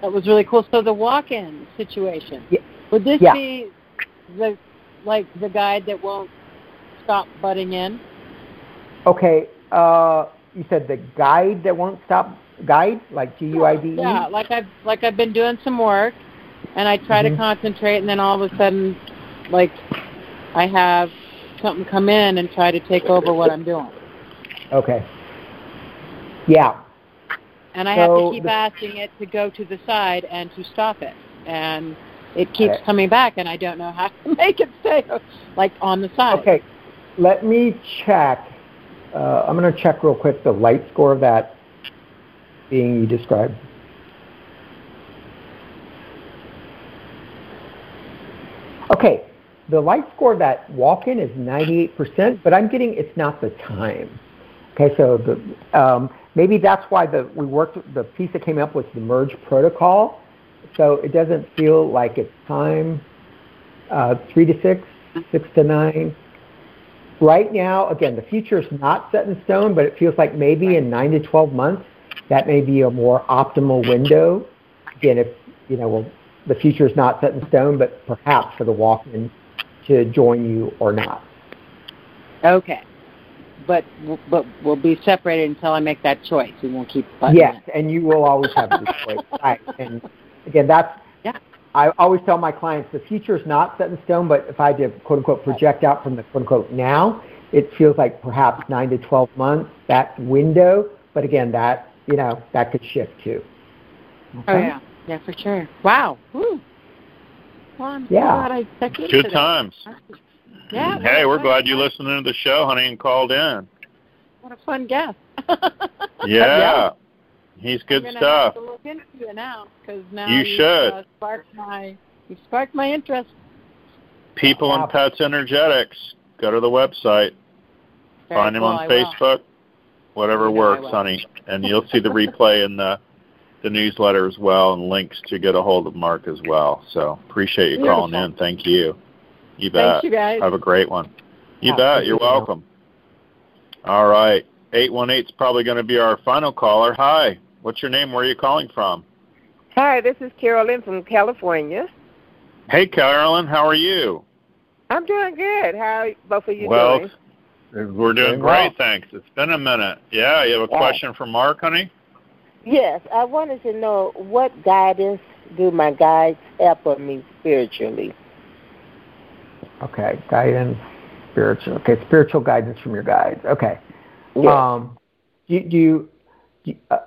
That was really cool. So the walk-in situation. Yeah. Would this yeah. be the like the guide that won't stop butting in? Okay. Uh, you said the guide that won't stop guide, like G U I D E. Yeah, like I've like I've been doing some work, and I try mm-hmm. to concentrate, and then all of a sudden, like I have something come in and try to take over what I'm doing. Okay. Yeah. And I so have to keep the, asking it to go to the side and to stop it, and it keeps coming back, and I don't know how to make it stay like on the side. Okay. Let me check. Uh, I'm going to check real quick the light score of that being you described. Okay, the light score of that walk-in is 98%, but I'm getting it's not the time. Okay, so the, um, maybe that's why the we worked the piece that came up was the merge protocol. So it doesn't feel like it's time. Uh, three to six, six to nine. Right now, again, the future is not set in stone, but it feels like maybe in nine to 12 months, that may be a more optimal window. Again, if you know, well, the future is not set in stone, but perhaps for the walk-in to join you or not. Okay. But but we'll be separated until I make that choice. We won't keep. Yes, and you will always have the choice. right. And again, that's yeah. I always tell my clients the future is not set in stone, but if I had to quote unquote project out from the quote unquote now, it feels like perhaps nine to twelve months that window. But again, that you know that could shift too. Oh, okay? Oh yeah, yeah, for sure. Wow. Woo. Well, I'm yeah. glad I stuck Good times. Yeah. Hey, we're glad you listened to the show, honey, and called in. What a fun guest. yeah. yeah. He's good I'm stuff. Have to look into it now because now you should. Uh, sparked my you sparked my interest. People and Pets Energetics. Go to the website. Very Find him cool, on Facebook. Whatever works, honey, and you'll see the replay in the the newsletter as well, and links to get a hold of Mark as well. So appreciate you Beautiful. calling in. Thank you. You bet. Thanks, you guys. Have a great one. You Yeah, bet. You're thank you. welcome. All right. 818 is probably going to be our final caller. Hi. What's your name? Where are you calling from? Hi, this is Carolyn from California. Hey, Carolyn. How are you? I'm doing good. How are both of you well, doing? we're doing Doing great, well. thanks. It's been a minute. Yeah, you have a Yeah. question for Mark, honey? Yes, I wanted to know what guidance do my guides help me spiritually? Okay, guidance, spiritual. Okay, spiritual guidance from your guides. Okay. Yes. Um, do, you- do you do you, uh,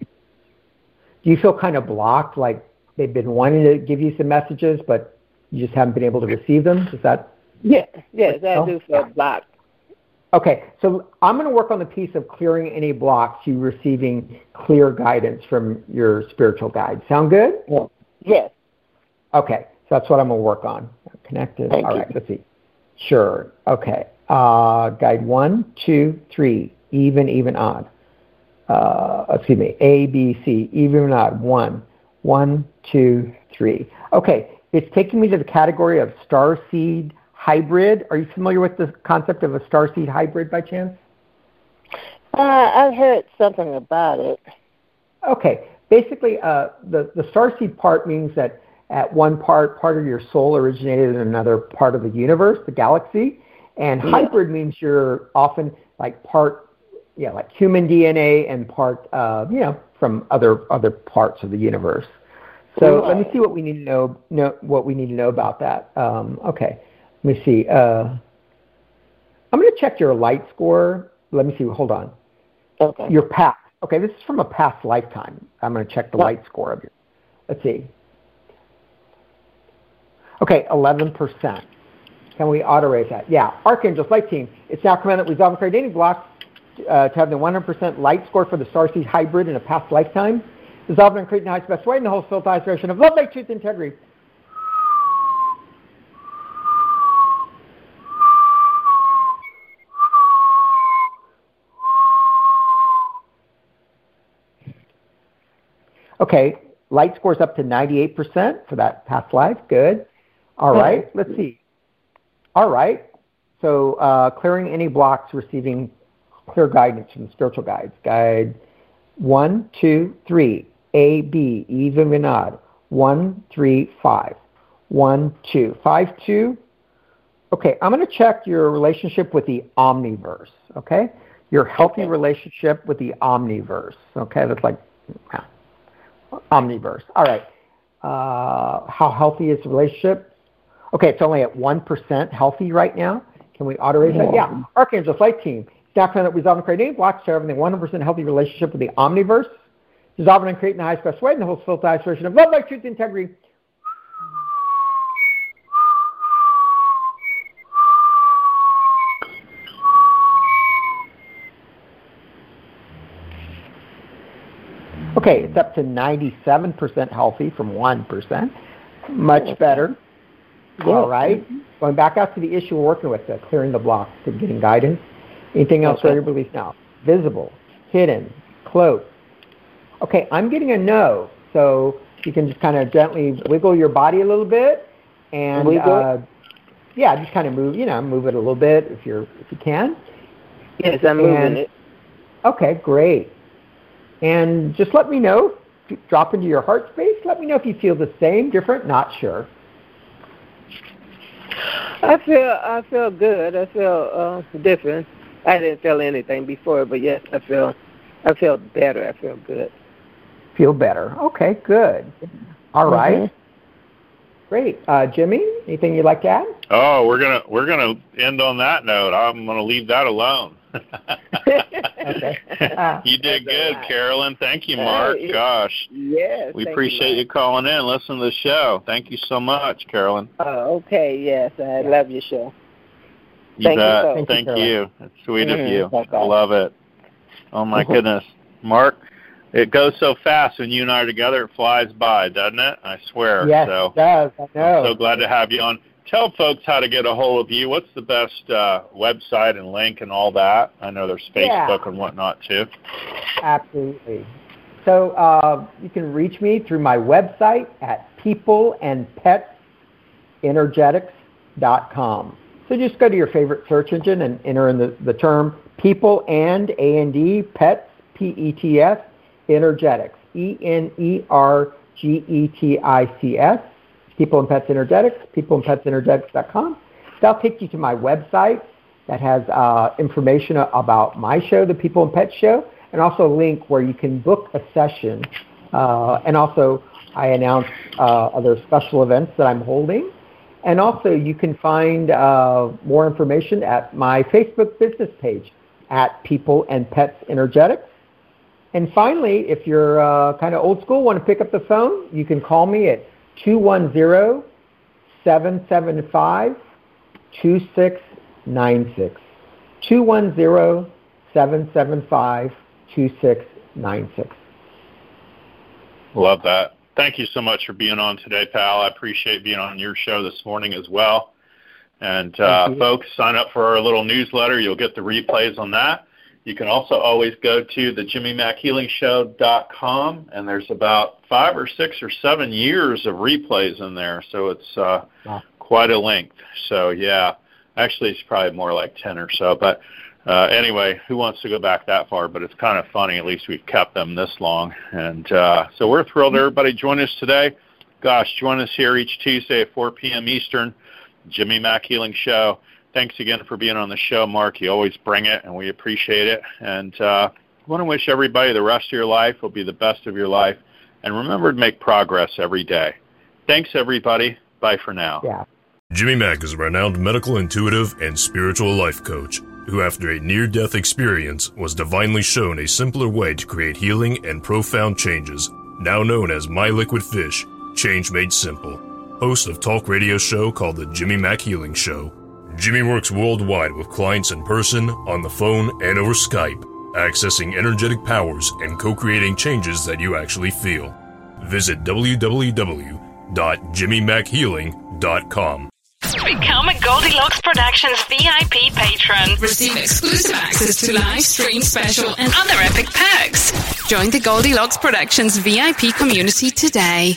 do you feel kind of blocked, like they've been wanting to give you some messages, but you just haven't been able to receive them? Is that yes, yes, I do feel blocked. Okay? So I'm going to work on the piece of clearing any blocks you receiving clear guidance from your spiritual guide. Sound good? Yes. Okay, so that's what I'm going to work on. Connected. Thank All you. right, let's see. Sure. Okay. Uh, guide one, two, three, even, even, odd. Uh, excuse me, A, B, C, even, odd. One, one, two, three. Okay, it's taking me to the category of starseed hybrid. Are you familiar with the concept of a starseed hybrid by chance? Uh, I've heard something about it. Okay. Basically, uh, the, the starseed part means that at one part, part of your soul originated in another part of the universe, the galaxy. And Yeah. hybrid means you're often like part, yeah, like human DNA and part, uh, you know, from other other parts of the universe. So let me see what we need to know, know what we need to know about that. Um, okay, let me see. Uh, I'm going to check your light score. Let me see. Hold on. Okay. Your past. Okay, this is from a past lifetime. I'm going to check the light score of your. Let's see. Okay, 11%. Can we auto raise that? Yeah. Archangels, light team. It's now commanded that we resolve and create any blocks uh, to have the 100% light score for the Starseed hybrid in a past lifetime. Resolve and create in the highest best way in the whole soul version of love, light, truth, integrity. Okay, light scores up to 98% for that past life. Good. All right, let's see. All right. So uh, clearing any blocks, receiving clear guidance from the spiritual guides. Guide one, two, three. A, B, even Vinod. One, three, five. One, two. Five, two. Okay, I'm going to check your relationship with the omniverse. Okay, your healthy okay. relationship with the omniverse. Okay, that's like. Omniverse. All right. Uh, how healthy is the relationship? Okay, it's only at one percent healthy right now. Can we auto raise that? Yeah. Archangels Light Team. Staff plan that resolve and create any blocks to having a 100% healthy relationship with the omniverse. Dissolving and creating the highest best way and the whole highest version of love, life, truth, integrity. Okay, it's up to 97% healthy from 1%. Much better. All right. Going back out to the issue we're working with, uh, clearing the blocks and getting guidance. Anything else okay. your belief now? Visible, hidden, close. Okay, I'm getting a no. So you can just kind of gently wiggle your body a little bit and uh, yeah, just kind of move, you know, move it a little bit if you're if you can. Yes, I'm moving it. Okay, great. And just let me know. Drop into your heart space. Let me know if you feel the same, different, not sure. I feel I feel good. I feel uh, different. I didn't feel anything before, but yes, I feel I feel better. I feel good. Feel better. Okay, good. All mm-hmm. right. Great. Uh, Jimmy, anything you'd like to add? Oh, we're gonna we're gonna end on that note. I'm gonna leave that alone. okay. Uh, you did good, right. Carolyn. Thank you, Mark. Uh, Gosh. Yes. We appreciate you, you, calling in, Listen to the show. Thank you so much, Carolyn. Oh, okay. Yes, I love your show. You Thank bet. You so. Thank, Thank you. It's sweet mm-hmm. of you. Bye-bye. I love it. Oh my goodness, Mark. It goes so fast when you and I are together. It flies by, doesn't it? I swear. Yes, so, it does. I know. I'm so glad to have you on tell folks how to get a hold of you. What's the best uh, website and link and all that? I know there's Facebook yeah. and whatnot too. Absolutely. So uh, you can reach me through my website at peopleandpetsenergetics.com. So just go to your favorite search engine and enter in the, the term people and A and D pets P E T S energetics E N E R G E T I C S People and Pets Energetics, peopleandpetsenergetics.com. That'll take you to my website that has uh, information about my show, the People and Pets Show, and also a link where you can book a session. Uh, and also, I announce uh, other special events that I'm holding. And also, you can find uh, more information at my Facebook business page at People and Pets Energetics. And finally, if you're uh, kind of old school, want to pick up the phone, you can call me at 210 775 2696. 210 775 2696. Love that. Thank you so much for being on today, pal. I appreciate being on your show this morning as well. And uh, folks, sign up for our little newsletter. You'll get the replays on that. You can also always go to the jimmymackhealingshow.com, and there's about five or six or seven years of replays in there, so it's uh, wow. quite a length. So yeah, actually it's probably more like ten or so. But uh, anyway, who wants to go back that far? But it's kind of funny. At least we've kept them this long, and uh, so we're thrilled everybody join us today. Gosh, join us here each Tuesday at 4 p.m. Eastern, Jimmy Mack Healing Show thanks again for being on the show, Mark. You always bring it, and we appreciate it. And uh, I want to wish everybody the rest of your life will be the best of your life. And remember to make progress every day. Thanks, everybody. Bye for now. Yeah. Jimmy Mack is a renowned medical intuitive and spiritual life coach who, after a near death experience, was divinely shown a simpler way to create healing and profound changes. Now known as My Liquid Fish, Change Made Simple. Host of talk radio show called The Jimmy Mack Healing Show Jimmy works worldwide with clients in person, on the phone, and over Skype, accessing energetic powers and co creating changes that you actually feel. Visit www.jimmymackhealing.com. Become a Goldilocks Productions VIP patron. Receive exclusive access to live stream special and other epic perks. Join the Goldilocks Productions VIP community today.